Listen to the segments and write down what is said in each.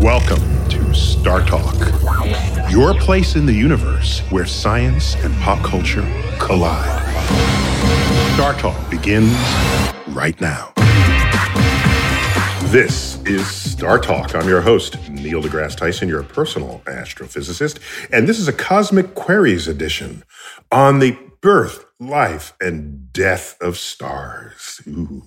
Welcome to Star Talk, your place in the universe where science and pop culture collide. Star Talk begins right now. This is Star Talk. I'm your host, Neil deGrasse Tyson, your personal astrophysicist, and this is a Cosmic Queries edition on the birth, life, and death of stars. Ooh.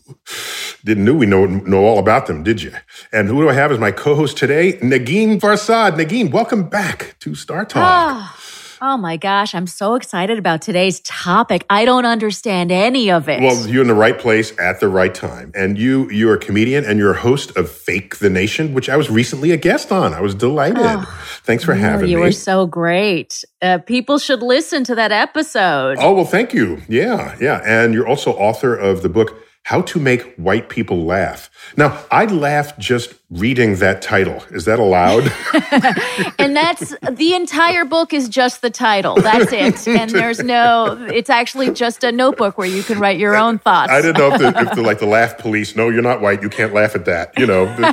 Didn't know we know, know all about them, did you? And who do I have as my co-host today? Negin Farsad. Negin, welcome back to Star Talk. Ah. Oh my gosh, I'm so excited about today's topic. I don't understand any of it. Well, you're in the right place at the right time. And you you're a comedian and you're a host of Fake the Nation, which I was recently a guest on. I was delighted. Oh, Thanks for having you me. You were so great. Uh, people should listen to that episode. Oh, well, thank you. Yeah, yeah. And you're also author of the book how to Make White People Laugh. Now, I laughed just reading that title. Is that allowed? and that's the entire book is just the title. That's it. And there's no, it's actually just a notebook where you can write your own thoughts. I didn't know if the, if the like the laugh police, no, you're not white. You can't laugh at that. You know, the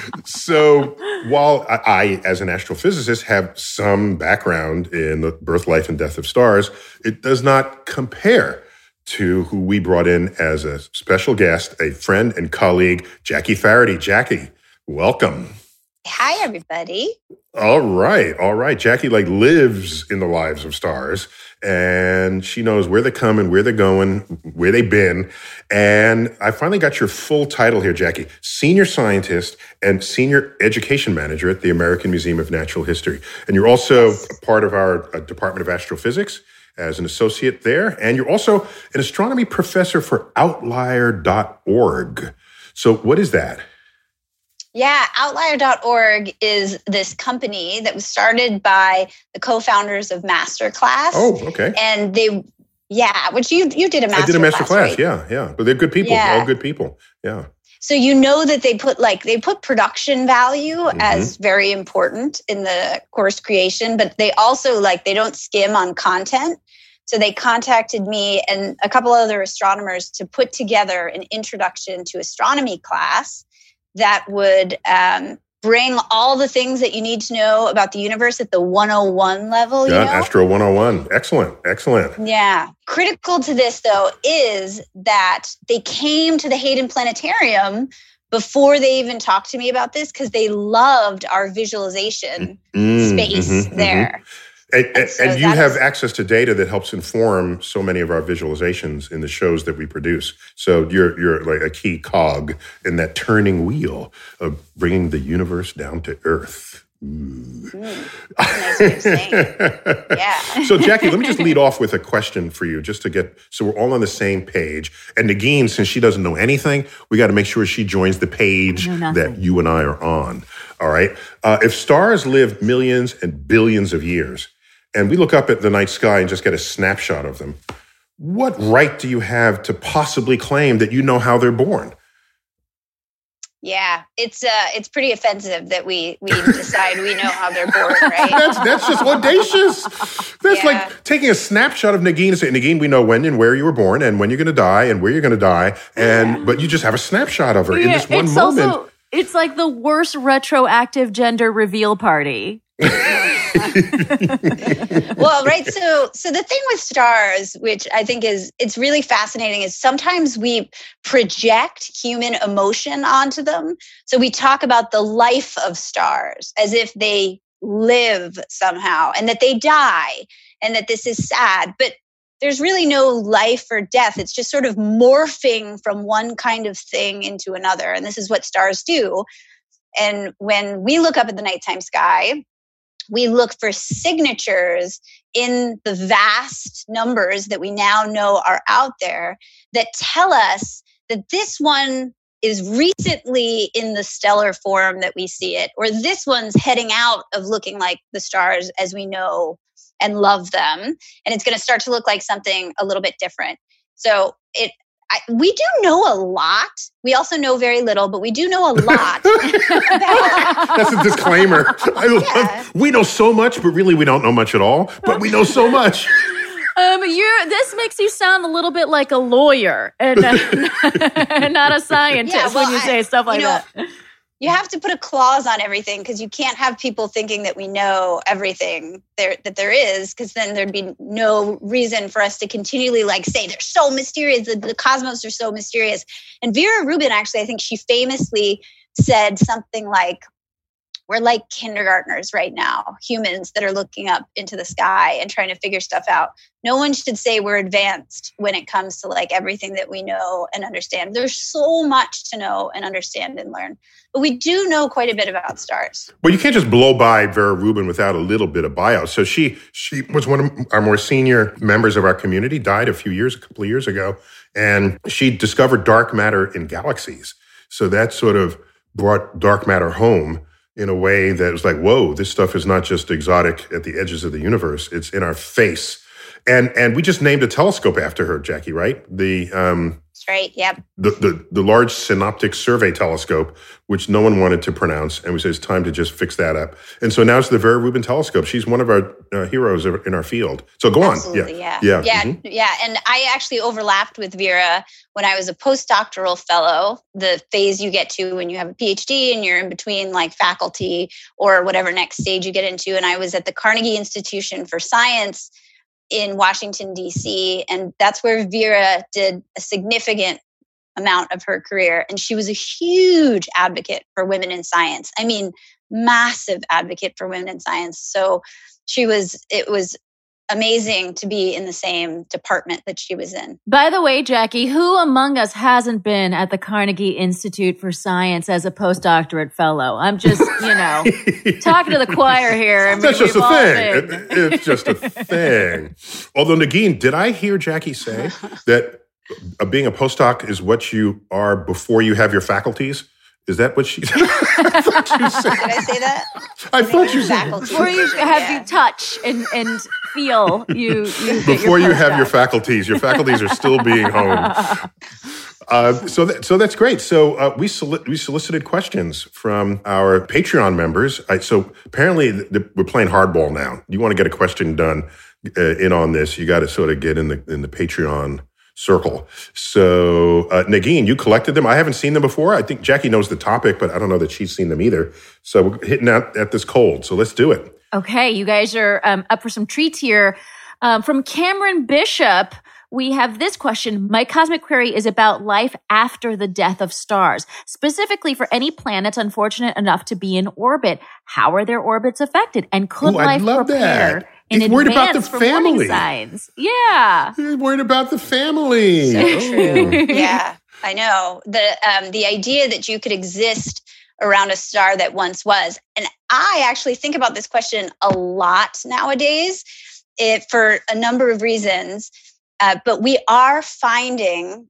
thing. So while I, I, as an astrophysicist, have some background in the birth, life, and death of stars, it does not compare to who we brought in as a special guest, a friend and colleague, Jackie Faherty. Jackie, welcome. Hi, everybody. All right, all right. Jackie like lives in the lives of stars, and she knows where they come and where they're going, where they've been. And I finally got your full title here, Jackie: senior scientist and senior education manager at the American Museum of Natural History. And you're also yes. part of our uh, Department of Astrophysics as an associate there. And you're also an astronomy professor for outlier.org. So, what is that? Yeah, outlier.org is this company that was started by the co-founders of Masterclass. Oh, okay. And they yeah, which you you did a master I did a master class, right? yeah, yeah. But they're good people, yeah. all good people. Yeah. So you know that they put like they put production value mm-hmm. as very important in the course creation, but they also like they don't skim on content. So they contacted me and a couple other astronomers to put together an introduction to astronomy class that would um, bring all the things that you need to know about the universe at the 101 level. Yeah, you know? Astro 101. Excellent, excellent. Yeah. Critical to this, though, is that they came to the Hayden Planetarium before they even talked to me about this because they loved our visualization mm, space mm-hmm, mm-hmm. there. Mm-hmm. And, and, so and you have is, access to data that helps inform so many of our visualizations in the shows that we produce. So you're you're like a key cog in that turning wheel of bringing the universe down to earth. Mm, nice yeah. so Jackie, let me just lead off with a question for you, just to get so we're all on the same page. And Negin, since she doesn't know anything, we got to make sure she joins the page that you and I are on. All right. Uh, if stars live millions and billions of years, and we look up at the night sky and just get a snapshot of them, what right do you have to possibly claim that you know how they're born? Yeah, it's uh, it's pretty offensive that we we decide we know how they're born, right? that's that's just audacious. That's yeah. like taking a snapshot of Negin and saying, Negin, we know when and where you were born and when you're going to die and where you're going to die, and yeah. but you just have a snapshot of her yeah, in this one it's moment. Also, it's like the worst retroactive gender reveal party. well, right. So, so the thing with stars, which I think is it's really fascinating, is sometimes we project human emotion onto them. So we talk about the life of stars as if they live somehow and that they die and that this is sad. But there's really no life or death. It's just sort of morphing from one kind of thing into another. And this is what stars do. And when we look up at the nighttime sky, we look for signatures in the vast numbers that we now know are out there that tell us that this one is recently in the stellar form that we see it, or this one's heading out of looking like the stars as we know and love them. And it's going to start to look like something a little bit different. So it I, we do know a lot. We also know very little, but we do know a lot. That's a disclaimer. I yeah. love, we know so much, but really we don't know much at all. But we know so much. Um, you're. This makes you sound a little bit like a lawyer and uh, not a scientist Yeah, well, when you I- say stuff like you know, that. You have to put a clause on everything because you can't have people thinking that we know everything there that there is because then there'd be no reason for us to continually like say they're so mysterious the, the cosmos are so mysterious. And vera rubin actually i think she famously said something like we're like kindergartners right now humans that are looking up into the sky and trying to figure stuff out no one should say we're advanced when it comes to like everything that we know and understand there's so much to know and understand and learn but we do know quite a bit about stars. Well, you can't just blow by Vera Rubin without a little bit of bio. So she she was one of our more senior members of our community. Died a few years, a couple of years ago, and she discovered dark matter in galaxies. So that sort of brought dark matter home in a way that was like, whoa, this stuff is not just exotic at the edges of the universe; it's in our face. And and we just named a telescope after her, Jackie. Right? The um, That's right. Yep. the, the, the large synoptic survey telescope, which no one wanted to pronounce. And we said, it's time to just fix that up. And so now it's the Vera Rubin telescope. She's one of our uh, heroes in our field. So go Absolutely, on. yeah. Yeah. Yeah. mhm. Yeah. And I actually overlapped with Vera when I was a postdoctoral fellow, the phase you get to when you have a PhD and you're in between like faculty or whatever next stage you get into. And I was at the Carnegie Institution for Science in Washington, D.C. And that's where Vera did a significant amount of her career. And she was a huge advocate for women in science. I mean, massive advocate for women in science. So she was, it was amazing to be in the same department that she was in. By the way, Jackie, who among us hasn't been at the Carnegie Institute for Science as a postdoctorate fellow? I'm just, you know, talking to the choir here. I mean, That's just a thing. It- it's just a thing. Although, Negin, did I hear Jackie say that uh, being a postdoc is what you are before you have your faculties? Is that what she said? I thought you said. Did I say that? I thought you said. Faculty. Before you have Yeah. you touch and, and feel you, you before your you have your faculties. Your faculties are still being honed. Uh, so, that, so that's great. So uh, we soli- we solicited questions from our Patreon members. I, so apparently th- th- we're playing hardball now. You want to get a question done uh, in on this, you got to sort of get in the in the Patreon circle. So uh, Negin, you collected them. I haven't seen them before. I think Jackie knows the topic, but I don't know that she's seen them either. So we're hitting out at this cold. So let's do it. Okay, you guys are um, up for some treats here. Um, from Cameron Bishop, we have this question. My cosmic query is about life after the death of stars, specifically for any planets unfortunate enough to be in orbit. How are their orbits affected? And could Ooh, life love prepare that. In He's worried about the family. signs? Yeah. You're worried about the family. So Oh. true. yeah, I know. The um, the idea that you could exist around a star that once was. And I actually think about this question a lot nowadays it, for a number of reasons. Uh, but we are finding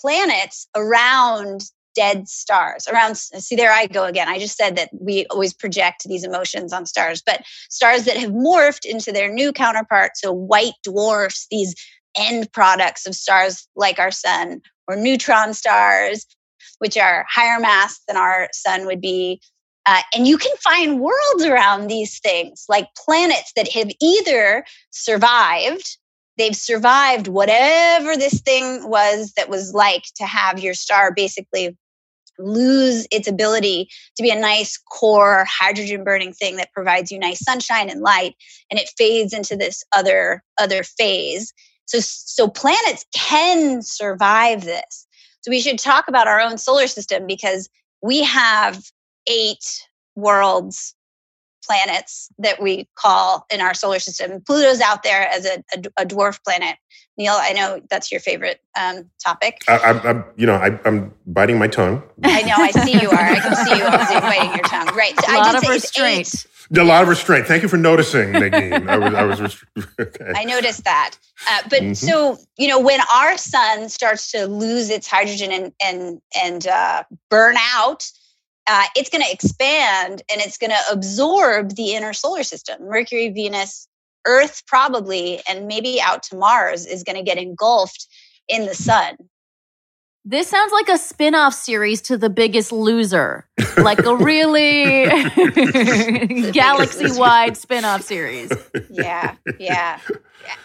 planets around dead stars around see there i go again. I just said that we always project these emotions on stars but stars that have morphed into their new counterparts so white dwarfs these end products of stars like our sun or neutron stars which are higher mass than our sun would be. Uh, and you can find worlds around these things like planets that have either survived they've survived whatever this thing was that was like to have your star basically lose its ability to be a nice core hydrogen burning thing that provides you nice sunshine and light and it fades into this other other phase. So so planets can survive this. So we should talk about our own solar system because we have eight worlds planets that we call in our solar system. Pluto's out there as a, a, a dwarf planet. Neil, I know that's your favorite um, topic. I, I'm, I'm, you know, I, I'm biting my tongue. I know, I see you are. I can see you obviously biting your tongue. Right. So A I lot did of restraint. A lot of restraint. Thank you for noticing, Negin. I was, I was, rest- okay. I noticed that. Uh, but Mhm. so you know, when our sun starts to lose its hydrogen and and and uh, burn out, uh, it's going to expand and it's going to absorb the inner solar system. Mercury, Venus, Earth, probably, and maybe out to Mars is going to get engulfed in the sun. This sounds like a spin off series to The Biggest Loser, like a really galaxy wide spin off series. Yeah, yeah,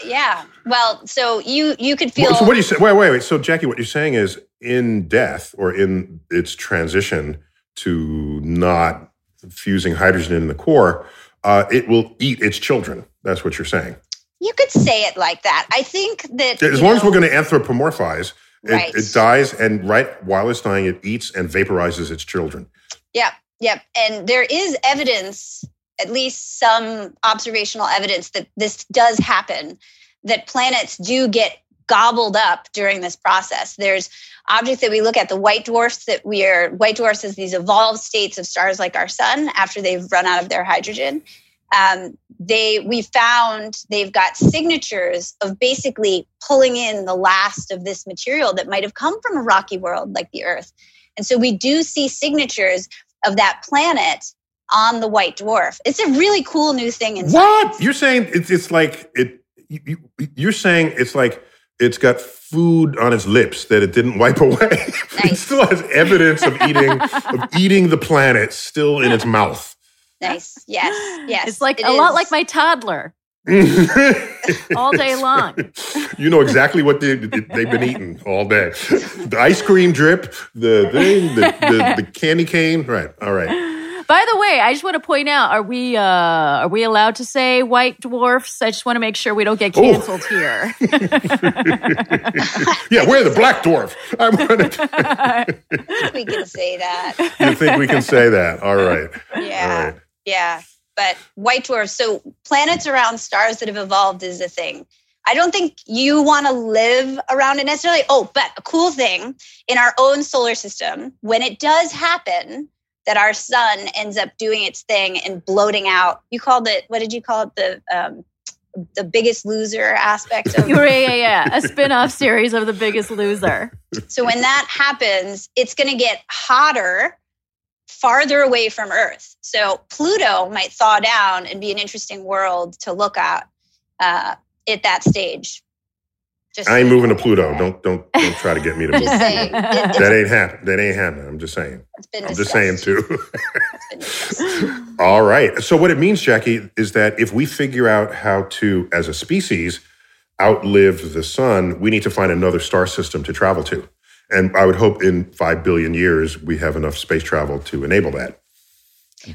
yeah. Well, so you you could feel. so what do you say? Wait, wait, wait. So Jackie, what you're saying is in death or in its transition to not fusing hydrogen in the core, uh, it will eat its children. That's what you're saying. You could say it like that. I think that as long know, as we're going to anthropomorphize, it, right. it dies, and right while it's dying, it eats and vaporizes its children. Yep, yep. And there is evidence, at least some observational evidence, that this does happen. That planets do get gobbled up during this process. There's objects that we look at, the white dwarfs that we are, white dwarfs as these evolved states of stars like our sun after they've run out of their hydrogen um, they we found they've got signatures of basically pulling in the last of this material that might have come from a rocky world like the earth and so we do see signatures of that planet on the white dwarf it's a really cool new thing in what science. you're saying it's, it's like it you, you're saying it's like it's got food on its lips that it didn't wipe away. Nice. it still has evidence of eating of eating the planet still in its mouth. Nice. Yes. Yes. It's like it a is. lot like my toddler. all day long. You know exactly what they, they've been eating all day. The ice cream drip, the thing, the, the, the candy cane. Right. All right. By the way, I just want to point out: Are we uh, are we allowed to say white dwarfs? I just want to make sure we don't get oh. canceled oh. here. yeah, we're the black dwarf. I'm gonna... we can say that. You think we can say that? All right. Yeah. All right. Yeah. But white dwarfs, so planets around stars that have evolved is a thing. I don't think you want to live around it necessarily. Oh, but a cool thing in our own solar system, when it does happen that our sun ends up doing its thing and bloating out, you called it, what did you call it? The, um, the biggest loser aspect of yeah, yeah, yeah. A spin-off series of the biggest loser. So when that happens, it's gonna get hotter farther away from Earth. So Pluto might thaw down and be an interesting world to look at uh, at that stage. Just I ain't moving to Pluto. Don't don't don't try to get me to move. Saying, that ain't happening. That ain't happening. I'm just saying. I'm just saying too. All right. So what it means, Jackie, is that if we figure out how to, as a species, outlive the sun, we need to find another star system to travel to. And I would hope in 5 billion years we have enough space travel to enable that.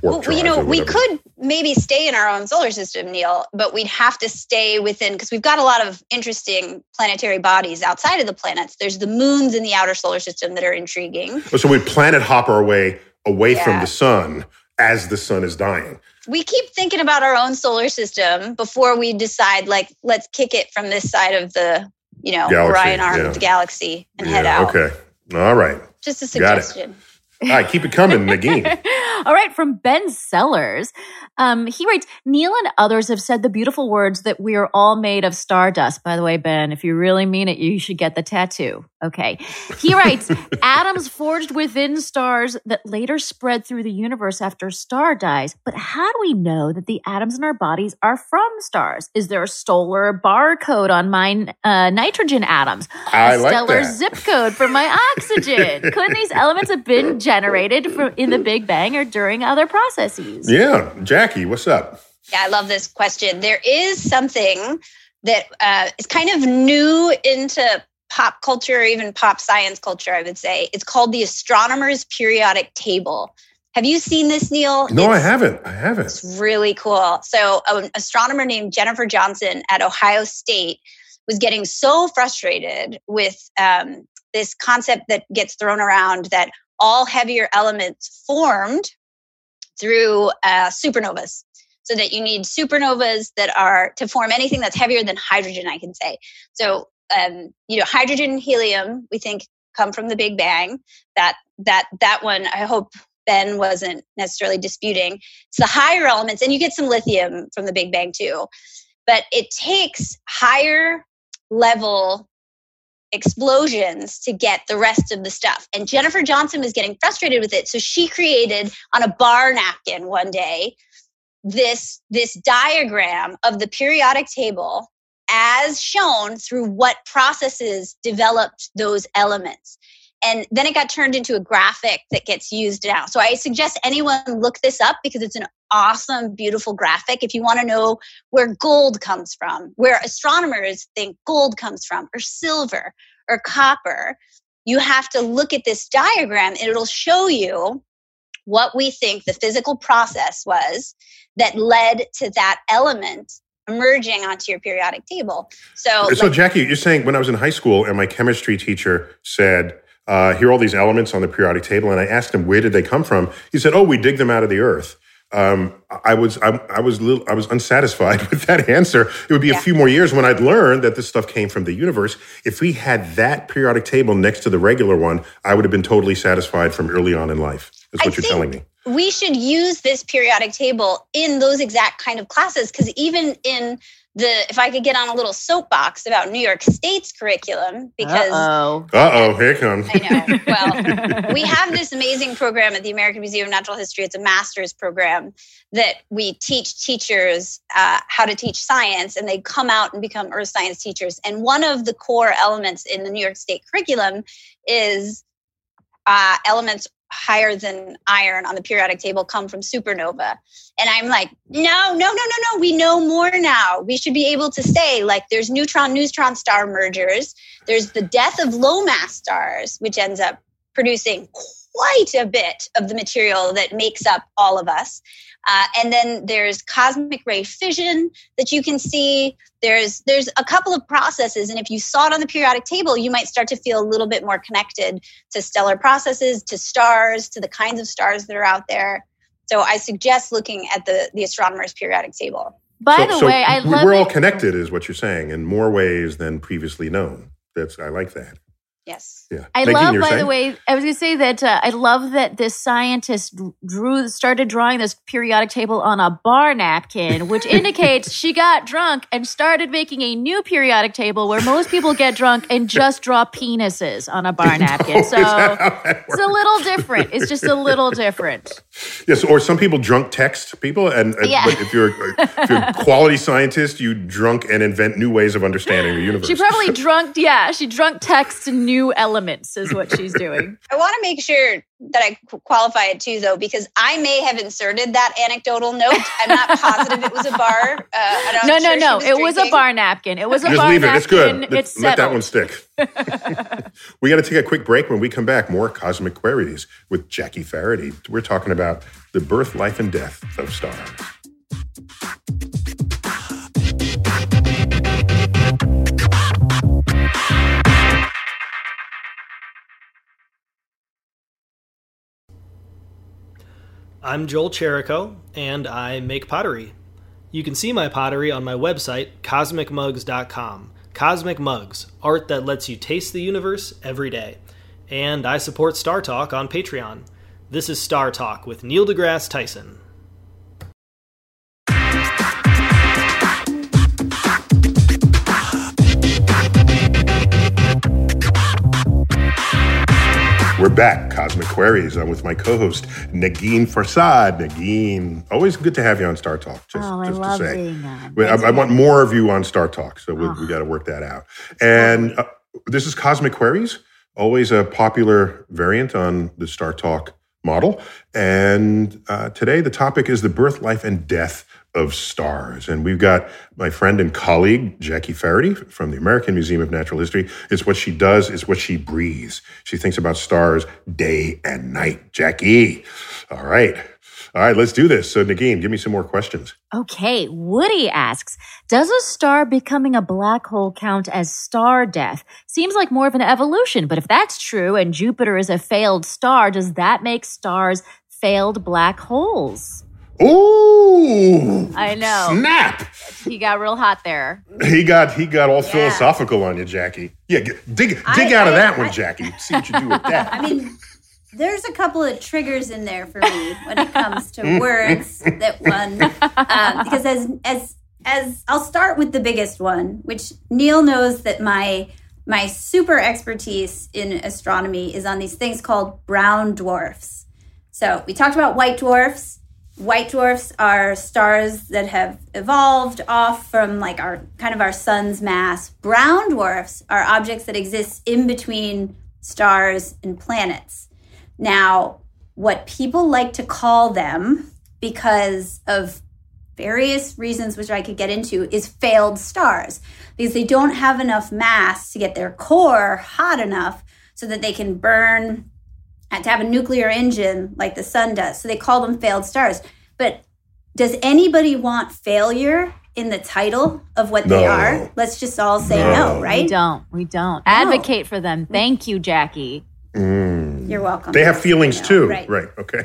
Well, you know, we could maybe stay in our own solar system, Neil, but we'd have to stay within because we've got a lot of interesting planetary bodies outside of the planets. There's the moons in the outer solar system that are intriguing. So we planet hop our way away yeah. from the sun as the sun is dying. We keep thinking about our own solar system before we decide, like, let's kick it from this side of the you know, galaxy, Orion arm yeah. of the galaxy and yeah, head out. Okay. All right. Just a suggestion. All right, keep it coming, Negin. All right, from Ben Sellers. Um, he writes Neil and others have said the beautiful words that we are all made of stardust. By the way, Ben, if you really mean it, you should get the tattoo. Okay. He writes atoms forged within stars that later spread through the universe after a star dies. But how do we know that the atoms in our bodies are from stars? Is there a solar barcode on my uh, nitrogen atoms? I a stellar zip code for my oxygen? Couldn't these elements have been generated from, in the Big Bang or during other processes? Yeah. Jackie, what's up? Yeah, I love this question. There is something that uh, is kind of new into pop culture or even pop science culture, I would say. It's called the Astronomer's Periodic Table. Have you seen this, Neil? No, it's, I haven't. I haven't. It's really cool. So, an astronomer named Jennifer Johnson at Ohio State was getting so frustrated with um, this concept that gets thrown around that all heavier elements formed through uh, supernovas. So that you need supernovas that are to form anything that's heavier than hydrogen, I can say. So um, you know, hydrogen and helium, we think come from the Big Bang. That that that one, I hope Ben wasn't necessarily disputing. It's the higher elements, and you get some lithium from the Big Bang too. But it takes higher level explosions to get the rest of the stuff. And Jennifer Johnson was getting frustrated with it. So she created on a bar napkin one day this, this diagram of the periodic table as shown through what processes developed those elements. And then it got turned into a graphic that gets used now. So I suggest anyone look this up because it's an awesome, beautiful graphic. If you want to know where gold comes from, where astronomers think gold comes from, or silver, or copper, you have to look at this diagram and it'll show you what we think the physical process was that led to that element emerging onto your periodic table. So, so like, Jackie, you're saying when I was in high school and my chemistry teacher said, uh, "Here are all these elements on the periodic table," and I asked him where did they come from. He said, "Oh, we dig them out of the earth." Um, I was I, I was little, I was unsatisfied with that answer. It would be yeah. a few more years when I'd learned that this stuff came from the universe. If we had that periodic table next to the regular one, I would have been totally satisfied from early on in life. That's what I you're telling me we should use this periodic table in those exact kind of classes because even in the if I could get on a little soapbox about New York State's curriculum because uh oh here comes. I know. Well we have this amazing program at the American Museum of Natural History. It's a master's program that we teach teachers uh, how to teach science and they come out and become earth science teachers. And one of the core elements in the New York State curriculum is uh, elements higher than iron on the periodic table come from supernova. And I'm like, no, no, no, no, no. We know more now. We should be able to say, like, there's neutron neutron star mergers, there's the death of low mass stars, which ends up producing quite a bit of the material that makes up all of us. Uh, and then there's cosmic ray fission that you can see. There's there's a couple of processes, and if you saw it on the periodic table, you might start to feel a little bit more connected to stellar processes, to stars, to the kinds of stars that are out there. So I suggest looking at the the astronomer's periodic table. By so, the so way, I love we're it. all connected, is what you're saying, in more ways than previously known. That's I like that. Yes. Yeah. I Negin, love, by saying? the way, I was going to say that uh, I love that this scientist drew, started drawing this periodic table on a bar napkin, which indicates she got drunk and started making a new periodic table where most people get drunk and just draw penises on a bar napkin. So it's a little different. It's just a little different. Yes, or some people drunk text people, and, and Yeah. if you're if you're a quality scientist, you drunk and invent new ways of understanding the universe. She probably drunk, yeah, she drunk text new elements is what she's doing. I want to make sure that I qualify it too, though, because I may have inserted that anecdotal note. I'm not positive it was a bar. Uh, No, no, sure no. was It was a bar napkin. It was a Just bar leave it. napkin. It's good. Let- It's Let that one stick. we got to take a quick break. When we come back, more cosmic queries with Jackie Faherty. We're talking about the birth, life, and death of stars. I'm Joel Cherico, and I make pottery. You can see my pottery on my website, cosmicmugs.com. Cosmic Mugs, art that lets you taste the universe every day. And I support Star Talk on Patreon. This is Star Talk with Neil deGrasse Tyson. Back, Cosmic Queries. I'm with my co-host Negin Farsad. Negin, always good to have you on Star Talk. Just, Oh, I just love to say. I, I want more of you on Star Talk, so we, Oh. we got to work that out. And uh, this is Cosmic Queries, always a popular variant on the Star Talk model. And uh, today the topic is the birth, life, and death of stars. And we've got my friend and colleague, Jackie Faherty from the American Museum of Natural History. It's what she does, it's what she breathes. She thinks about stars day and night. Jackie. All right. All right, let's do this. So, Negin, give me some more questions. Okay, Woody asks Does a star becoming a black hole count as star death? Seems like more of an evolution, but if that's true and Jupiter is a failed star, does that make stars failed black holes? Ooh. I know. Snap. He got real hot there. He got he got all philosophical on you, Jackie. Yeah, g- dig dig I- out of I- that one, Jackie. See what you do with that. I mean, there's a couple of triggers in there for me when it comes to words that one, um, because as as as I'll start with the biggest one, which Neil knows that my my super expertise in astronomy is on these things called brown dwarfs. So we talked about white dwarfs. White dwarfs are stars that have evolved off from like our kind of our sun's mass. Brown dwarfs are objects that exist in between stars, and planets. Now, what people like to call them, because of various reasons which I could get into, is failed stars, because they don't have enough mass to get their core hot enough so that they can burn to have a nuclear engine like the sun does. So they call them failed stars. But does anybody want failure in the title of what No. they are? Let's just all say no, No. We don't. We don't. Advocate for them. Thank you, Jackie. Mm. You're welcome. They have feelings too. right. Right. Okay.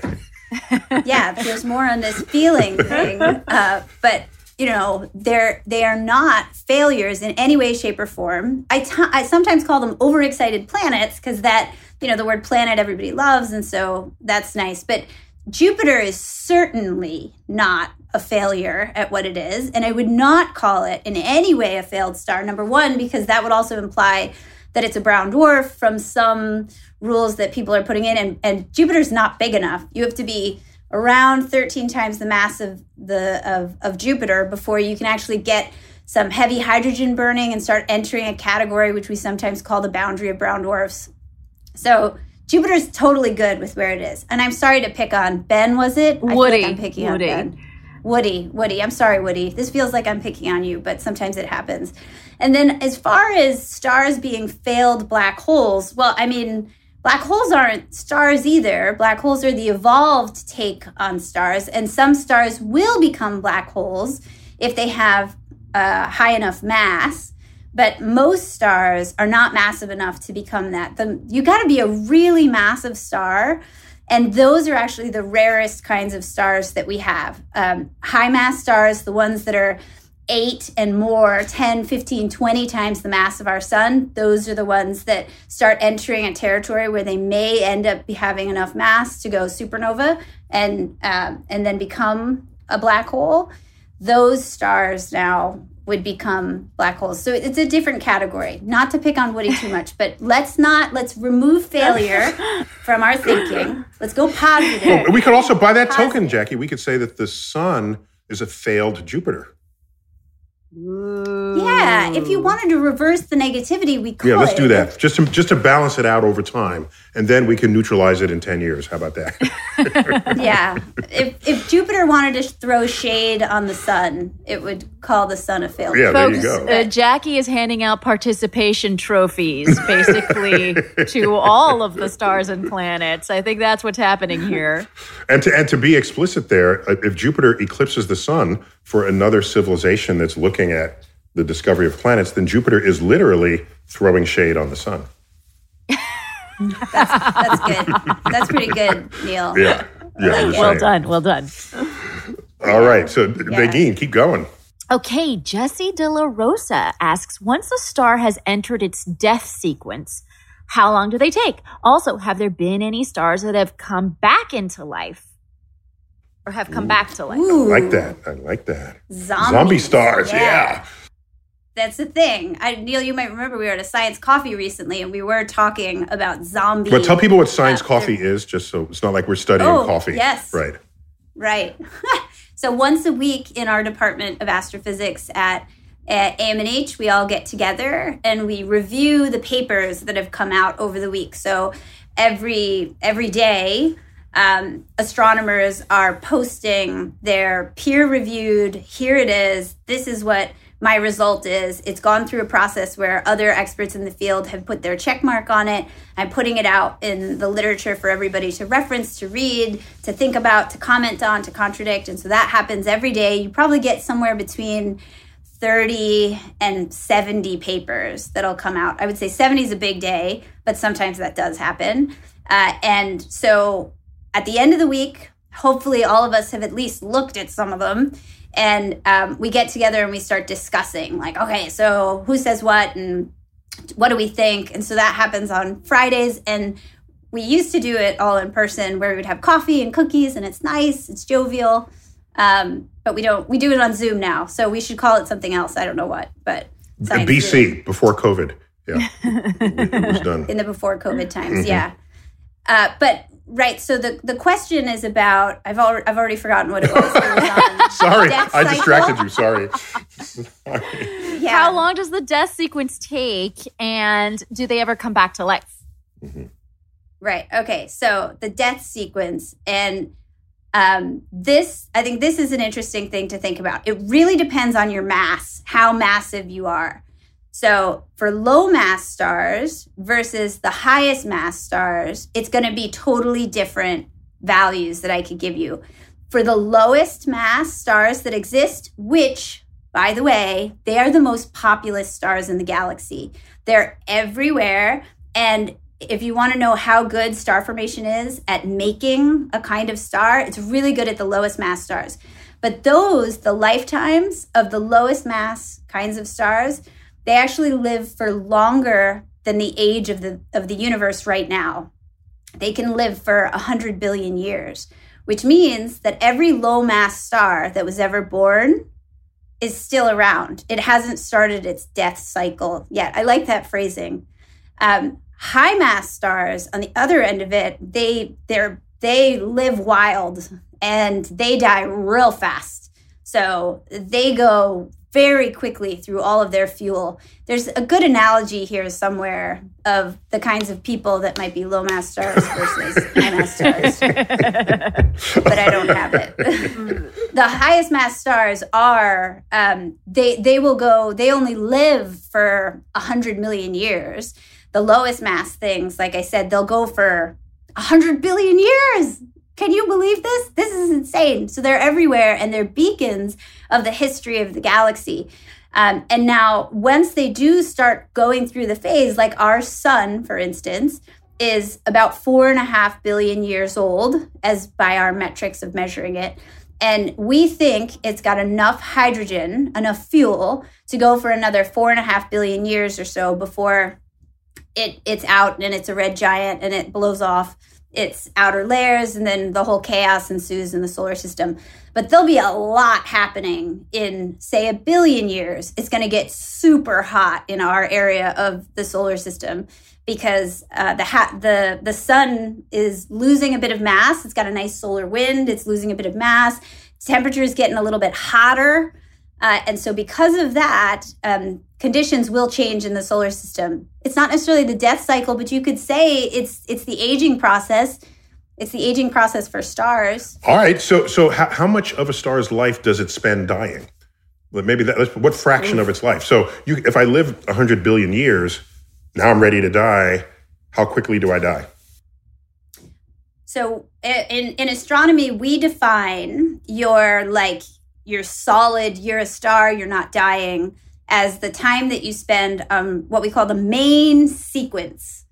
yeah, there's more on this feeling thing. Uh, but you know, they're they are not failures in any way, shape, or form. I t- I sometimes call them overexcited planets because that you know the word planet everybody loves, and so that's nice. But Jupiter is certainly not a failure at what it is, and I would not call it in any way a failed star. Number one, because that would also imply that it's a brown dwarf from some rules that people are putting in, and, and Jupiter's not big enough. You have to be around 13 times the mass of the of, of Jupiter before you can actually get some heavy hydrogen burning and start entering a category which we sometimes call the boundary of brown dwarfs. So Jupiter's totally good with where it is. And I'm sorry to pick on Ben, was it? I Woody. I'm picking Woody. on Ben. Woody, Woody. I'm sorry, Woody. This feels like I'm picking on you, but sometimes it happens. And then as far as stars being failed black holes, well, I mean, black holes aren't stars either. Black holes are the evolved take on stars, and some stars will become black holes if they have uh, high enough mass. But most stars are not massive enough to become that. The, you got to be a really massive star and those are actually the rarest kinds of stars that we have. Um, high mass stars, the ones that are eight and more, 10, 15, 20 times the mass of our sun, those are the ones that start entering a territory where they may end up having enough mass to go supernova and, um, and then become a black hole. Those stars now would become black holes. So it's a different category. Not to pick on Woody too much, but let's not let's remove failure from our thinking. Let's go positive. Well, we could also, by that token, Jackie, we could say that the sun is a failed Jupiter. Ooh. Yeah, if you wanted to reverse the negativity, we could. Yeah, let's do that. Just to, just to balance it out over time, and then we can neutralize it in ten years. How about that? yeah. If if Jupiter wanted to throw shade on the sun, it would call the sun a failure. yeah, there you go. uh, Jackie is handing out participation trophies basically to all of the stars and planets. I think that's what's happening here. And to and to be explicit, there, uh, if Jupiter eclipses the sun for another civilization that's looking at the discovery of planets, then Jupiter is literally throwing shade on the sun. That's good. That's pretty good, Neil. Yeah, yeah. I'm Well done. Well done. All right, so Negin, keep going. Okay, Jesse De La Rosa asks Once a star has entered its death sequence, how long do they take? Also, have there been any stars that have come back into life? Or have come back to life? Ooh, I like that. I like that. Zombies. Zombie stars. Yeah. That's the thing. I, Neil, you might remember we were at a science coffee recently, and we were talking about zombies. But tell people what science coffee is, just so it's not like we're studying Oh, coffee. yes. Right. Right. so once a week in our department of astrophysics at, at AMNH, we all get together and we review the papers that have come out over the week. So every every day, um, astronomers are posting their peer-reviewed. Here it is. This is what my result is. It's gone through a process where other experts in the field have put their check mark on it. I'm putting it out in the literature for everybody to reference, to read, to think about, to comment on, to contradict. And so that happens every day. You probably get somewhere between 30 and 70 papers that'll come out. I would say 70 is a big day, but sometimes that does happen. Uh, and so at the end of the week, hopefully all of us have at least looked at some of them. And um, we get together and we start discussing, like, okay, so who says what and what do we think? And so that happens on Fridays. And we used to do it all in person where we would have coffee and cookies and it's nice, it's jovial. Um, but we don't, we do it on Zoom now. So we should call it something else. I don't know what, but BC, Zoom before COVID. Yeah. it, it was done. in the before COVID times. Yeah. Uh, but right. So the, the question is about, I've already, I've already forgotten what it was. It was on Sorry, I distracted you. Sorry. Sorry. Yeah. How long does the death sequence take? And do they ever come back to life? Mm-hmm. Right. Okay. So the death sequence and um, this, I think this is an interesting thing to think about. It really depends on your mass, how massive you are. So for low mass stars versus the highest mass stars, it's going to be totally different values that I could give you. For the lowest mass stars that exist, which by the way, they are the most populous stars in the galaxy. They're everywhere. And if you want to know how good star formation is at making a kind of star, it's really good at the lowest mass stars. But those, the lifetimes of the lowest mass kinds of stars, they actually live for longer than the age of the of the universe right now. They can live for 100 billion years, which means that every low mass star that was ever born is still around. It hasn't started its death cycle yet. I like that phrasing. Um, high mass stars on the other end of it they they're they live wild and they die real fast so they go very quickly through all of their fuel. There's a good analogy here somewhere of the kinds of people that might be low mass stars versus high mass stars but i don't have it. The highest mass stars are um, they they will go they only live for 100 million years. The lowest mass things, like I said, they'll go for 100 billion years. Can you believe this? This is insane. So they're everywhere and they're beacons of the history of the galaxy. Um, and now, once they do start going through the phase, like our sun, for instance, is about four and a half billion years old, as by our metrics of measuring it. And we think it's got enough hydrogen, enough fuel to go for another four and a half billion years or so before it it's out and it's a red giant and it blows off its outer layers and then the whole chaos ensues in the solar system. But there'll be a lot happening in say a billion years. It's going to get super hot in our area of the solar system because uh, the ha- the the sun is losing a bit of mass. It's got a nice solar wind. It's losing a bit of mass. Temperature is getting a little bit hotter. Uh, and so, because of that, um, conditions will change in the solar system. It's not necessarily the death cycle, but you could say it's it's the aging process. It's the aging process for stars. All right. So, so how, how much of a star's life does it spend dying? Well, maybe that. What fraction Oof. of its life? So, you, if I live hundred billion years, now I'm ready to die. How quickly do I die? So, in in astronomy, we define your like you're solid, you're a star, you're not dying, as the time that you spend um, what we call the main sequence.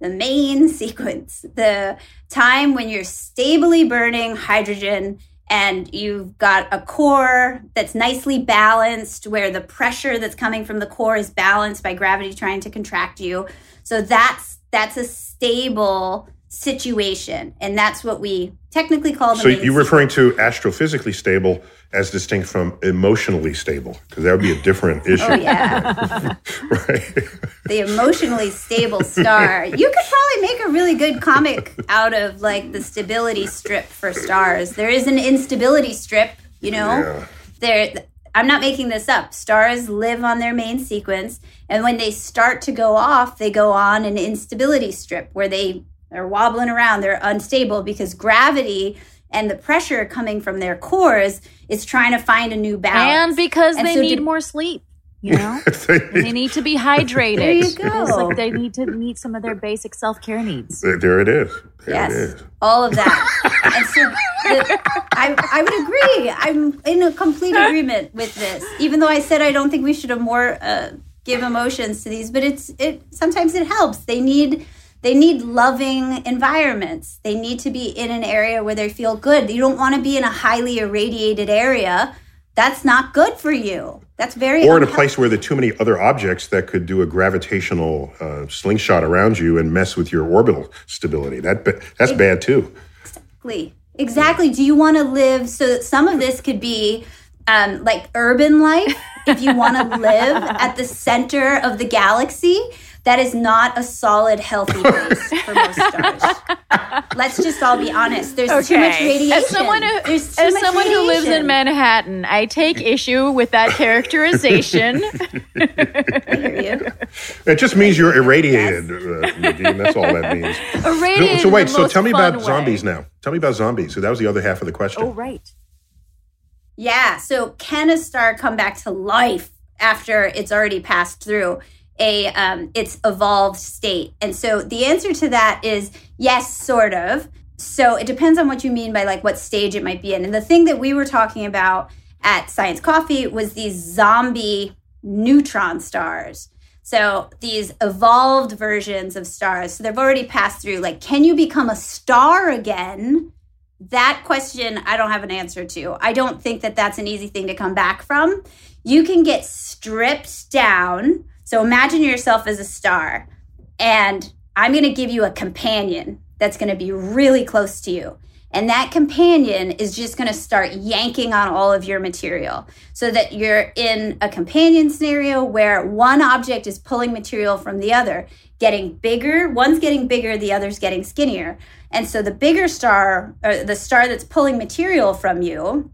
The main sequence, the time when you're stably burning hydrogen and you've got a core that's nicely balanced where the pressure that's coming from the core is balanced by gravity trying to contract you. So that's that's a stable situation. And that's what we technically call the so you're referring to astrophysically stable as distinct from emotionally stable because that would be a different oh, issue. oh yeah. Right. The emotionally stable star. You could probably make a really good comic out of like the stability strip for stars. There is an instability strip you know? Yeah. there I'm not making this up. Stars live on their main sequence, and when they start to go off, they go on an instability strip where they they're wobbling around, they're unstable because gravity and the pressure coming from their cores is trying to find a new balance. And because and they so need did, more sleep. You know, they need to be hydrated. There you go. like they need to meet some of their basic self care needs. There it is. There yes, it is. all of that. and so the, I, I would agree. I'm in a complete agreement with this. Even though I said I don't think we should have more uh, give emotions to these, but it's it sometimes it helps. They need they need loving environments. They need to be in an area where they feel good. You don't want to be in a highly irradiated area. That's not good for you. That's very or in a place where there are too many other objects that could do a gravitational uh, slingshot around you and mess with your orbital stability. That that's it, bad too. Exactly. Exactly. Do you want to live? So that some of this could be um, like urban life. if you want to live at the center of the galaxy, that is not a solid, healthy place for most stars. Let's just all be honest. There's too much radiation. As someone who, There's as much someone who lives in. Manhattan, I take issue with that characterization. I hear you. It just means you're irradiated, uh, Negin. That's all that means. Irradiated So in wait, the so tell me about way. zombies now. Tell me about zombies. So that was the other half of the question. Oh, right. Yeah. So can a star come back to life after it's already passed through a um, its evolved state? And so the answer to that is yes, sort of. So it depends on what you mean by like what stage it might be in. And the thing that we were talking about at Science Coffee was these zombie neutron stars. So these evolved versions of stars. So they've already passed through. Like, can you become a star again? that question I don't have an answer to. I don't think that that's an easy thing to come back from. You can get stripped down. So imagine yourself as a star, and I'm going to give you a companion that's going to be really close to you. And that companion is just going to start yanking on all of your material so that you're in a companion scenario where one object is pulling material from the other, getting bigger. One's getting bigger, the other's getting skinnier. And so the bigger star, or the star that's pulling material from you,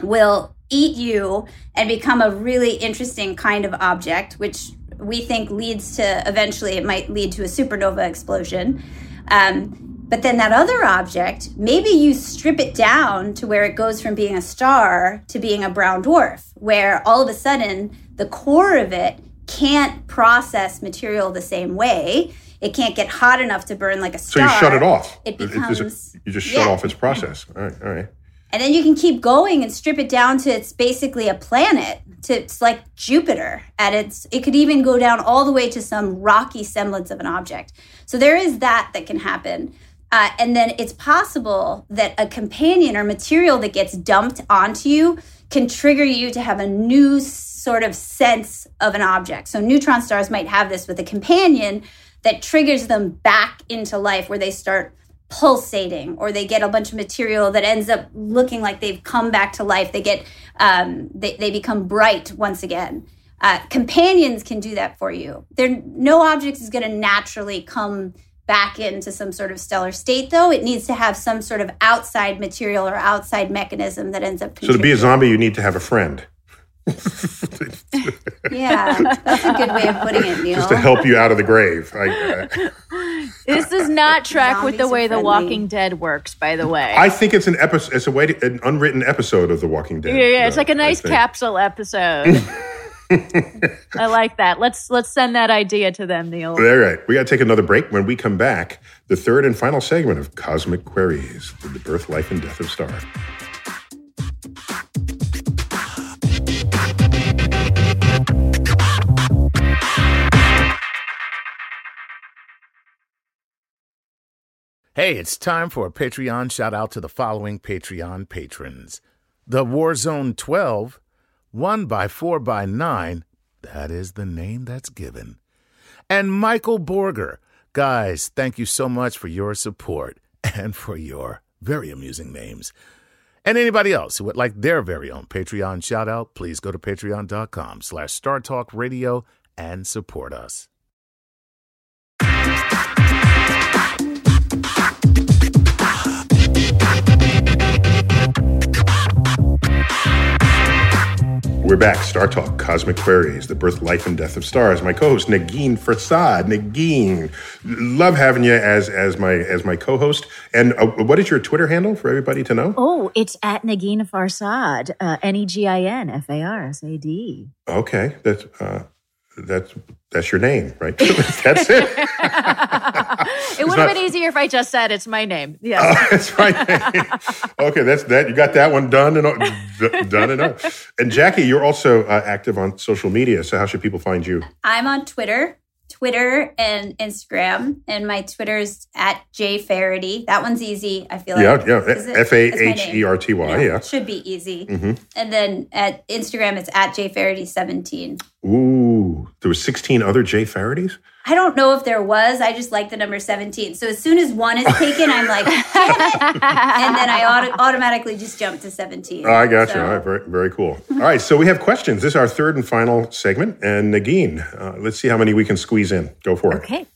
will eat you and become a really interesting kind of object, which we think leads to eventually it might lead to a supernova explosion. Um, but then that other object, maybe you strip it down to where it goes from being a star to being a brown dwarf, where all of a sudden the core of it can't process material the same way. It can't get hot enough to burn like a star. So you shut it off. It becomes- you just shut yeah. off its process. All right, all right. And then you can keep going and strip it down to it's basically a planet. To it's like Jupiter at its. It could even go down all the way to some rocky semblance of an object. So there is that that can happen. Uh, and then it's possible that a companion or material that gets dumped onto you can trigger you to have a new sort of sense of an object. So neutron stars might have this with a companion that triggers them back into life where they start pulsating or they get a bunch of material that ends up looking like they've come back to life. They get um, they, they become bright once again. Uh, companions can do that for you. There no object is going to naturally come back into some sort of stellar state though. It needs to have some sort of outside material or outside mechanism that ends up So to be a zombie, you need to have a friend yeah that's a good way of putting it neil just to help you out of the grave. I, I, This does not track with the way The. Walking Dead works, by the way. I think it's an episode. It's a way to, an unwritten episode of The Walking Dead. yeah, yeah, it's uh, like a nice capsule episode. I like that. Let's let's send that idea to them, Neil. All right, we got to take another break. When we come back, the third and final segment of Cosmic Queries: the birth, life, and death of Star. Hey, it's time for a Patreon shout out to the following Patreon patrons. The Warzone 12, 1 by 4 by 9 that is the name that's given. And Michael Borger. Guys, thank you so much for your support and for your very amusing names. And anybody else who would like their very own Patreon shout out, please go to patreon.com slash Star Talk Radio and support us. We're back. Star Talk, Cosmic Queries, the birth, life, and death of stars. My co-host Negin Farsad. Negin, love having you as as my as my co-host. And uh, what is your Twitter handle for everybody to know? Oh, it's at Negin Farsad, uh, N E G I N F A R S A D. Okay, that's uh, that's that's your name, right? that's it. it would have not- been easier if I just said it's my name. Yes. Oh, that's right. okay, that's that. You got that one done and all- d- done and all. And Jackie, you're also uh, active on social media. So how should people find you? I'm on Twitter, Twitter and Instagram, and my Twitter's at J Faherty. That one's easy. I feel Yeah, like yeah. Is it- F A is my H name. E R T Y. Yeah, Yeah. should be easy. Mhm. And then at Instagram, it's at J Faherty seventeen. Ooh, Ooh, there were 16 other Jay Faherty's? I don't know if there was. I just like the number 17. So as soon as one is taken, I'm like, and then I auto- automatically just jump to 17. Oh, I got so. you. All right, very, very cool. All right, so we have questions. This is our third and final segment. And Negin, uh, let's see how many we can squeeze in. Go for it. Okay.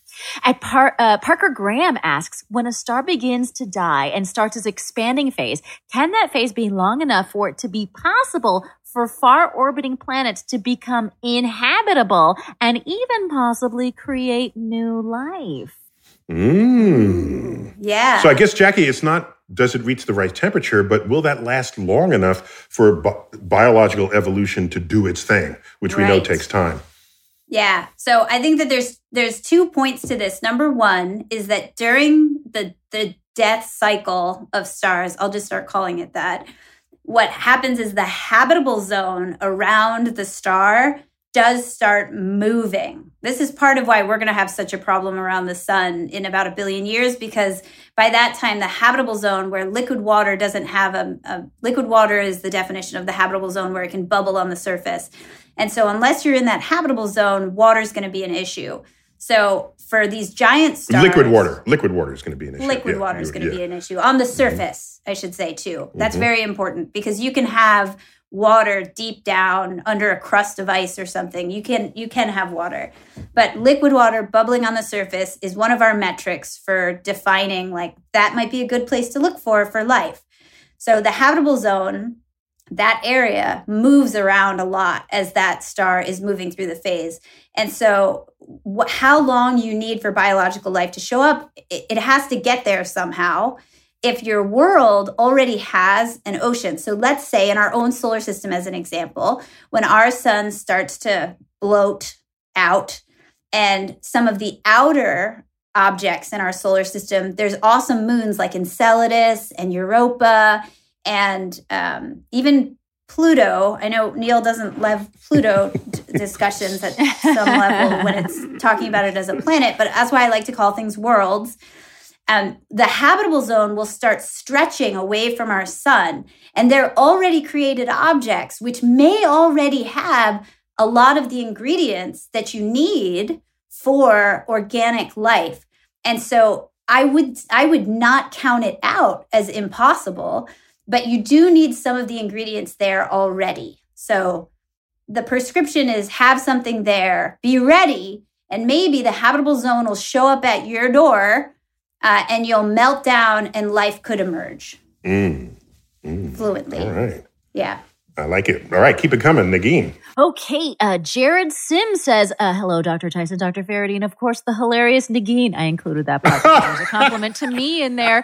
At Par- uh, Parker Graham asks, when a star begins to die and starts its expanding phase, can that phase be long enough for it to be possible for far orbiting planets to become inhabitable and even possibly create new life? Mm. Yeah. So I guess, Jackie, it's not does it reach the right temperature, but will that last long enough for bi- biological evolution to do its thing, which we know takes time? Yeah. So I think that there's there's two points to this. Number one is that during the the death cycle of stars, I'll just start calling it that. What happens is the habitable zone around the star does start moving. This is part of why we're going to have such a problem around the sun in about a billion years because by that time the habitable zone where liquid water doesn't have a, a liquid water is the definition of the habitable zone where it can bubble on the surface. And so, unless you're in that habitable zone, water is going to be an issue. So, for these giant stars, Liquid water. Liquid water is going to be an issue. liquid Yeah, water is going to yeah. be an issue on the surface, I should say, too. That's Mhm. very important because you can have water deep down under a crust of ice or something. You can you can have water. But liquid water bubbling on the surface is one of our metrics for defining like that might be a good place to look for for life. So the habitable zone that area moves around a lot as that star is moving through the phase. And so, wh- how long you need for biological life to show up, it, it has to get there somehow. If your world already has an ocean, so let's say in our own solar system, as an example, when our sun starts to bloat out and some of the outer objects in our solar system, there's awesome moons like Enceladus and Europa and um, even Pluto. I know Neil doesn't love Pluto discussions at some level when it's talking about it as a planet, but that's why I like to call things worlds. Um, the habitable zone will start stretching away from our sun, and they're already created objects which may already have a lot of the ingredients that you need for organic life. And so I would I would not count it out as impossible but you do need some of the ingredients there already. So the prescription is have something there, be ready, and maybe the habitable zone will show up at your door uh, and you'll melt down and life could emerge Mm. Mm. fluently. All right. Yeah. I like it. All right, keep it coming, Negin. Okay, uh, Jared Sim says, uh, hello, Dr. Tyson, Dr. Faherty, and of course the hilarious Negin. I included that part. There's a compliment to me in there.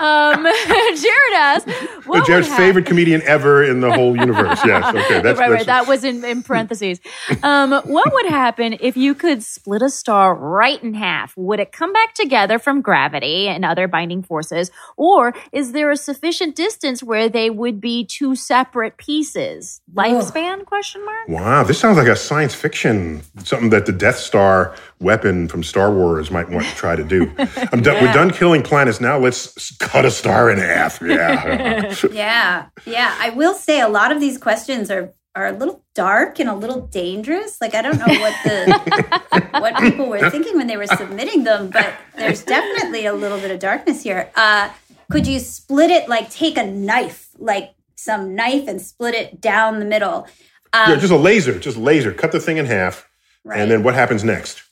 Um, Jared asks, what Jared's favorite comedian ever in the whole universe. Yes, okay. That's, right, that's right. That was in, in parentheses. Um, what would happen if you could split a star right in half? Would it come back together from gravity and other binding forces, or is there a sufficient distance where they would be two separate pieces? Lifespan? Question mark. Wow, this sounds like a science fiction, something that the Death Star weapon from Star Wars might want to try to do. I'm done, We're done killing planets. Now let's cut a star in half. Yeah. Yeah. Yeah. I will say a lot of these questions are are a little dark and a little dangerous. Like I don't know what the what people were thinking when they were submitting them, but there's definitely a little bit of darkness here. Uh could you split it like take a knife, like some knife and split it down the middle? Um, yeah, just a laser, just laser. Cut the thing in half. right. And then what happens next?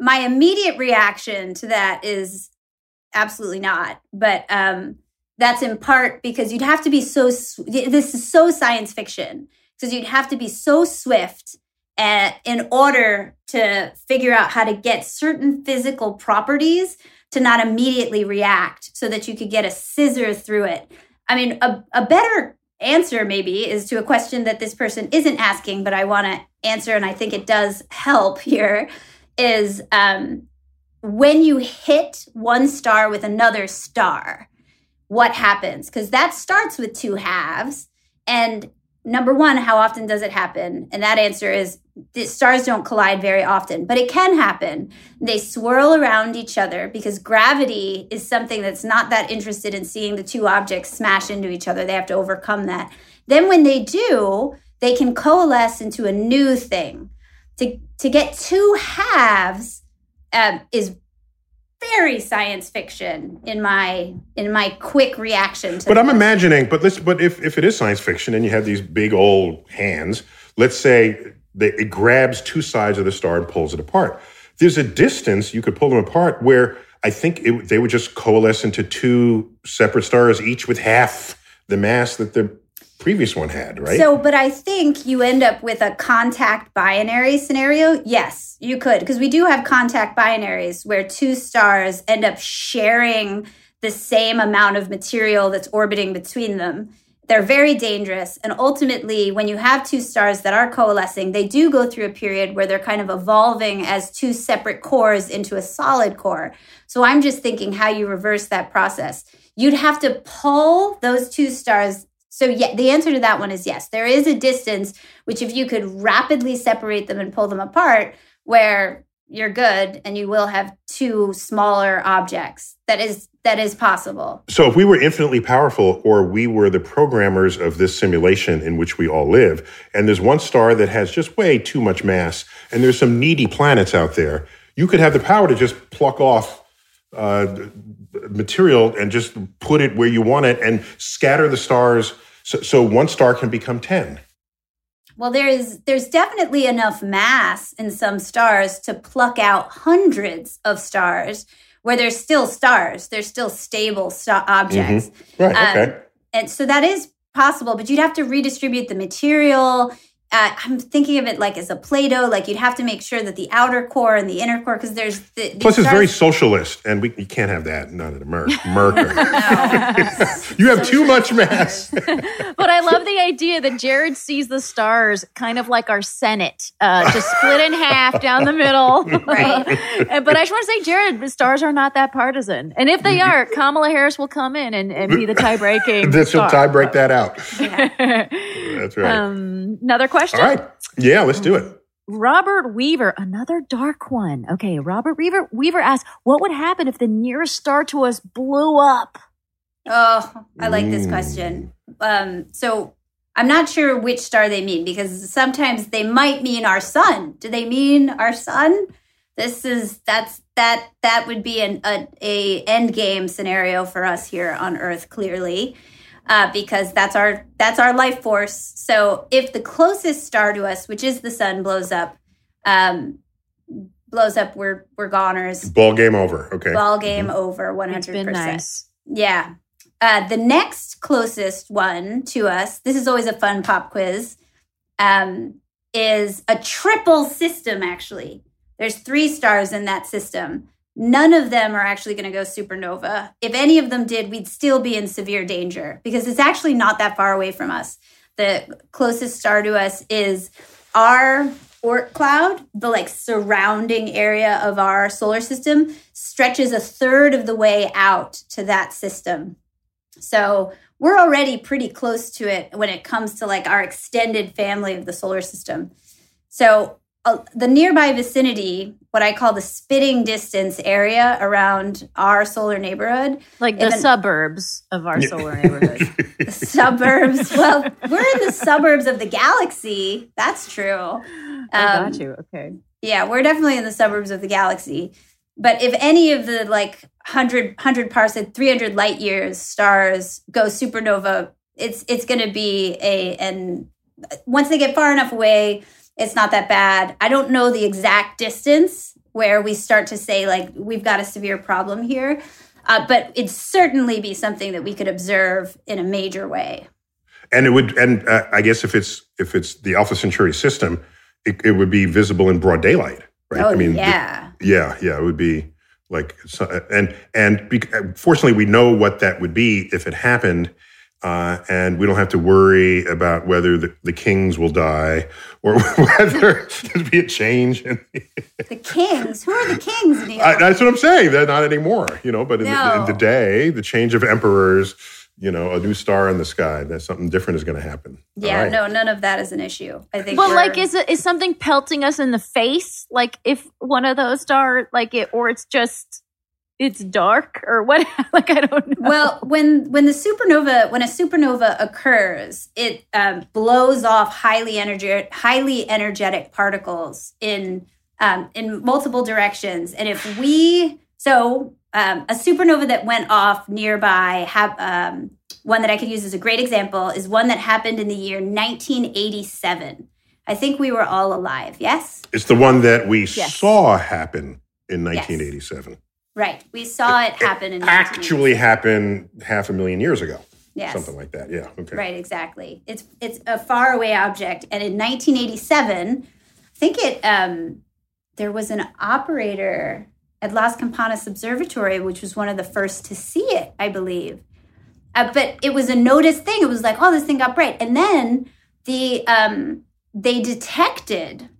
my immediate reaction to that is absolutely not but um that's in part because you'd have to be so this is so science fiction because you'd have to be so swift uh, in order to figure out how to get certain physical properties to not immediately react so that you could get a scissor through it i mean a, a better answer maybe is to a question that this person isn't asking but i want to answer and i think it does help here is um, when you hit one star with another star, what happens? Because that starts with two halves. And number one, how often does it happen? And that answer is stars don't collide very often, but it can happen. They swirl around each other because gravity is something that's not that interested in seeing the two objects smash into each other. They have to overcome that. Then when they do, they can coalesce into a new thing. To, to get two halves um, is very science fiction in my in my quick reaction to But I'm imagining, but let's, but if, if it is science fiction and you have these big old hands, let's say that it grabs two sides of the star and pulls it apart. There's a distance you could pull them apart where I think it, they would just coalesce into two separate stars, each with half the mass that the previous one had, right? So, but I think you end up with a contact binary scenario. Yes, you could, because we do have contact binaries where two stars end up sharing the same amount of material that's orbiting between them. They're very dangerous. And ultimately, when you have two stars that are coalescing, they do go through a period where they're kind of evolving as two separate cores into a solid core. So I'm just thinking how you reverse that process. You'd have to pull those two stars so yeah, the answer to that one is yes. There is a distance which if you could rapidly separate them and pull them apart where you're good and you will have two smaller objects. That is that is possible. So if we were infinitely powerful or we were the programmers of this simulation in which we all live, and there's one star that has just way too much mass, and there's some needy planets out there, you could have the power to just pluck off uh, material and just put it where you want it and scatter the stars so, so one star can become 10. Well, there is there's definitely enough mass in some stars to pluck out hundreds of stars where there's still stars. There's still stable sta- objects. Right, Um, okay. and so that is possible, but you'd have to redistribute the material. Uh, I'm thinking of it like as a Play-Doh. Like you'd have to make sure that the outer core and the inner core, because there's the, these Plus, it's very socialist, and we you can't have that. None of the Merc. Merc. you have too much mass. But I love the idea that Jared sees the stars kind of like our Senate, uh, just split in half down the middle. Right. But I just want to say, Jared, the stars are not that partisan. And if they are, Kamala Harris will come in and, and be the tie breaking. This will tie break that out. That's right. Um, another question. All right. Yeah, let's do it. Robert Weaver, another dark one. Okay, Robert Weaver Weaver asks, what would happen if the nearest star to us blew up? Oh, I like this Mm. question. Um, so I'm not sure which star they mean because sometimes they might mean our sun. Do they mean our sun? This is that's that that would be an a, a end game scenario for us here on Earth, clearly, uh, because that's our that's our life force. So if the closest star to us, which is the sun, blows up, um, blows up, we're we're goners. Ball game over. Okay. Ball game over, one It's One hundred percent. nice. Yeah. Uh, the next closest one to us, this is always a fun pop quiz, um, is a triple system, actually. There's three stars in that system. None of them are actually going to go supernova. If any of them did, we'd still be in severe danger because it's actually not that far away from us. The closest star to us is our Oort cloud, the like surrounding area of our solar system, stretches a third of the way out to that system. So we're already pretty close to it when it comes to like our extended family of the solar system. So uh, the nearby vicinity, what I call the spitting distance area around our solar neighborhood, Like the an- suburbs of our solar neighborhood. the suburbs. Well, we're in the suburbs of the galaxy. That's true. Um, got you. Okay. Yeah, we're definitely in the suburbs of the galaxy. But if any of the like 100, 100 parsec, 300 light years stars go supernova, it's it's going to be a and once they get far enough away, it's not that bad. I don't know the exact distance where we start to say like we've got a severe problem here, uh, but it'd certainly be something that we could observe in a major way. And it would, and uh, I guess if it's if it's the Alpha Centauri system, it, it would be visible in broad daylight, right? Oh I mean, the- yeah, yeah, yeah, it would be like, and and bec- fortunately, we know what that would be if it happened, uh, and we don't have to worry about whether the, the kings will die or whether there'd be a change. In, the kings. Who are the kings? Neil? I, that's what I'm saying. They're not anymore, you know. But in, the, in the day, the change of emperors, you know, a new star in the sky, that something different is going to happen. Yeah, right. no, none of that is an issue. I think. But we're- like, is it is something pelting us in the face? Like, if one of those star, like it, or it's just, it's dark or what? like I don't know. Well, when when the supernova when a supernova occurs, it um, blows off highly energetic highly energetic particles in um, in multiple directions, and if we so um, a supernova that went off nearby have um, one that I could use as a great example is one that happened in the year 1987. I think we were all alive. Yes. It's the one that we Yes. saw happen in 1987. Right. We saw it happen in Actually happen half a million years ago. Yes. Something like that. Yeah. Okay. Right, exactly. It's it's a faraway object, and in 1987, I think it um, there was an operator at Las Campanas Observatory, which was one of the first to see it, I believe. Uh, but it was a noticed thing. It was like, oh, this thing got bright, and then the um, they detected,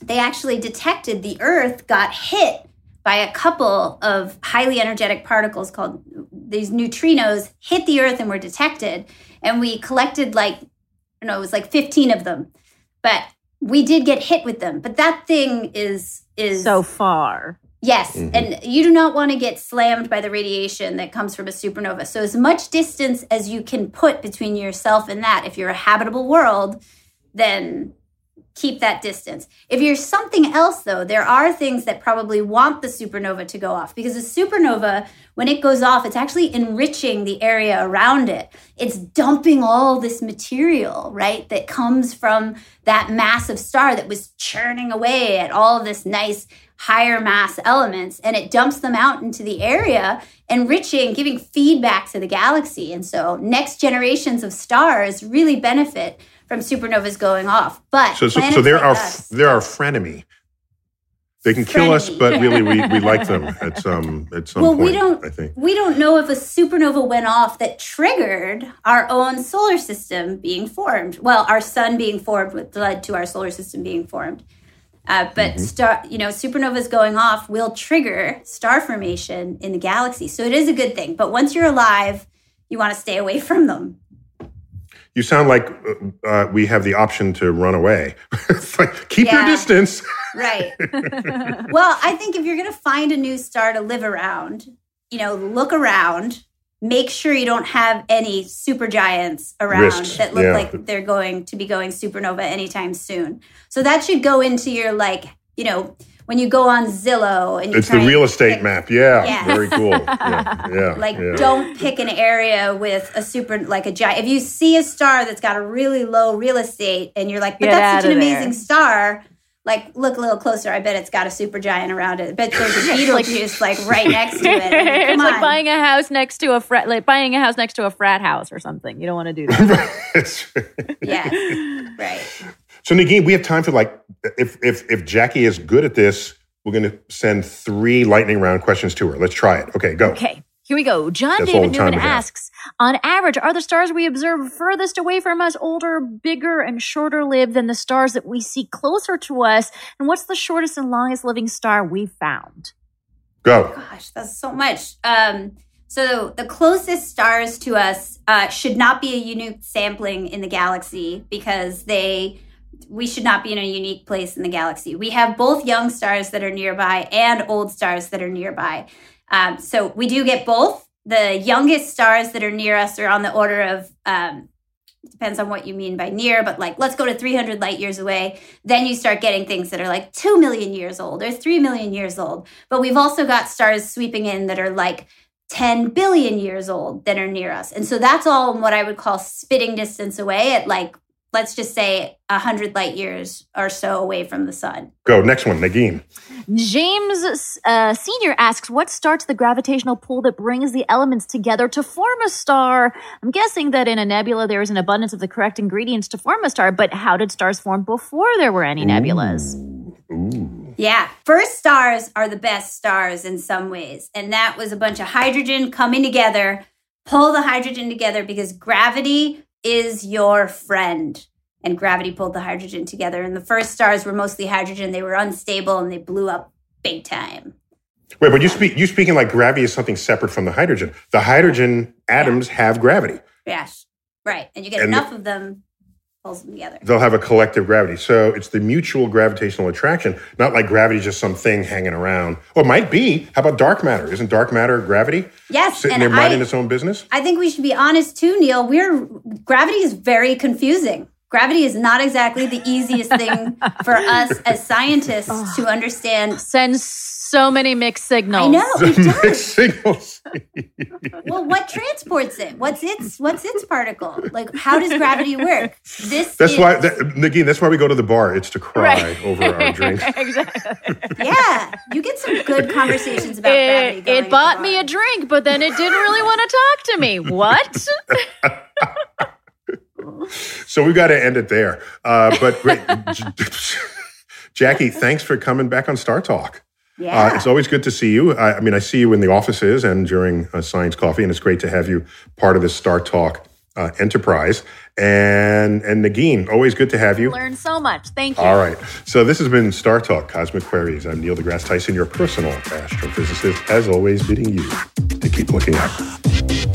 they actually detected the Earth got hit by a couple of highly energetic particles called these neutrinos hit the earth and were detected. And we collected like i don't know it was like 15 of them. But we did get hit with them. But that thing is is so far. yes. Mhm. and you do not want to get slammed by the radiation that comes from a supernova. So as much distance as you can put between yourself and that if you're a habitable world then keep that distance. If you're something else, though, there are things that probably want the supernova to go off because a supernova, when it goes off, it's actually enriching the area around it. It's dumping all this material, right, that comes from that massive star that was churning away at all of this nice higher mass elements and it dumps them out into the area enriching giving feedback to the galaxy and so next generations of stars really benefit from supernovas going off. But So, so, so they're like our us- they're our frenemy. They can kill us, but really we, we like them at some at some Well, point. we don't- I think. we don't know if a supernova went off that triggered our own solar system being formed. Well, our sun being formed, which led to our solar system being formed. Uh, but star, you know, supernovas going off will trigger star formation in the galaxy. So it is a good thing. But once you're alive, you want to stay away from them. You sound like uh, uh, we have the option to run away. it's like keep your distance. Right. well, I think if you're going to find a new star to live around, you know, look around, make sure you don't have any supergiants around Risks, that look yeah. like they're going to be going supernova anytime soon. So that should go into your like, you know, when you go on Zillow and you It's the try and real estate pick- map. Yeah, Yes. very cool. Yeah, yeah. Like, yeah. don't pick an area with a super, like a giant. If you see a star that's got a really low real estate and you're like, but Get that's such outta an there. amazing star, like, look a little closer. I bet it's got a super giant around it. I bet there's a Betelgeuse like right next to it. I mean, it's come like buying a house next to a frat, like buying a house next to a frat house or something. You don't want to do that. It's- yes, right. So Negin, we have time for like if if if Jackie is good at this, we're going to send three lightning round questions to her. Let's try it. Okay, go. Okay, here we go. John That's David Newman asks On average, are the stars we observe furthest away from us older, bigger, and shorter lived than the stars that we see closer to us? And what's the shortest and longest living star we've found? Go. Gosh, that's so much. Um, so the closest stars to us uh, should not be a unique sampling in the galaxy because they we should not be in a unique place in the galaxy. We have both young stars that are nearby and old stars that are nearby. Um, so we do get both. The youngest stars that are near us are on the order of um, depends on what you mean by near, but like let's go to 300 light years away. Then you start getting things that are like 2 million years old or 3 million years old. But we've also got stars sweeping in that are like 10 billion years old that are near us. And so that's all what I would call spitting distance away at like, let's just say 100 light years or so away from the sun. Go. Next one, Negin. James uh, Senior asks, "What starts the gravitational pull that brings the elements together to form a star?" I'm guessing that in a nebula there is an abundance of the correct ingredients to form a star, but how did stars form before there were any nebulas? Ooh. Yeah. First stars are the best stars in some ways. And that was a bunch of hydrogen coming together, pull the hydrogen together because gravity is your friend. And gravity pulled the hydrogen together. And the first stars were mostly hydrogen. They were unstable and they blew up big time. Wait, but you speak you speaking like gravity is something separate from the hydrogen. The hydrogen atoms have gravity. Yes. Right. And you get And enough of them pulls them together. They'll have a collective gravity. So it's the mutual gravitational attraction, not like gravity just some thing hanging around. Or it might be. How about dark matter? Isn't dark matter gravity? Yes, Sitting and there minding I- its own business? I think we should be honest too, Neil. We're gravity is very confusing. Gravity is not exactly the easiest thing for us as scientists to understand. Sends so many mixed signals. I know it Mixed signals. Well, what transports it? What's its what's its particle? Like, how does gravity work? This That's is, why, that, Negin, that's why we go to the bar. It's to cry Right. over our drink. exactly. yeah, you get some good conversations about gravity. It, going it at bought the me a drink, but then it didn't really want to talk to me. What? So we've got to end it there. Uh, but great. Jackie, thanks for coming back on Star Talk. Yeah, Uh, it's always good to see you. I, I mean, I see you in the offices and during uh, Science Coffee, and it's great to have you part of this Star Talk uh, enterprise. And and Negin, always good to have you. Learned so much. Thank you. All right. So this has been Star Talk Cosmic Queries. I'm Neil deGrasse Tyson, your personal astrophysicist, as always, bidding you to keep looking up.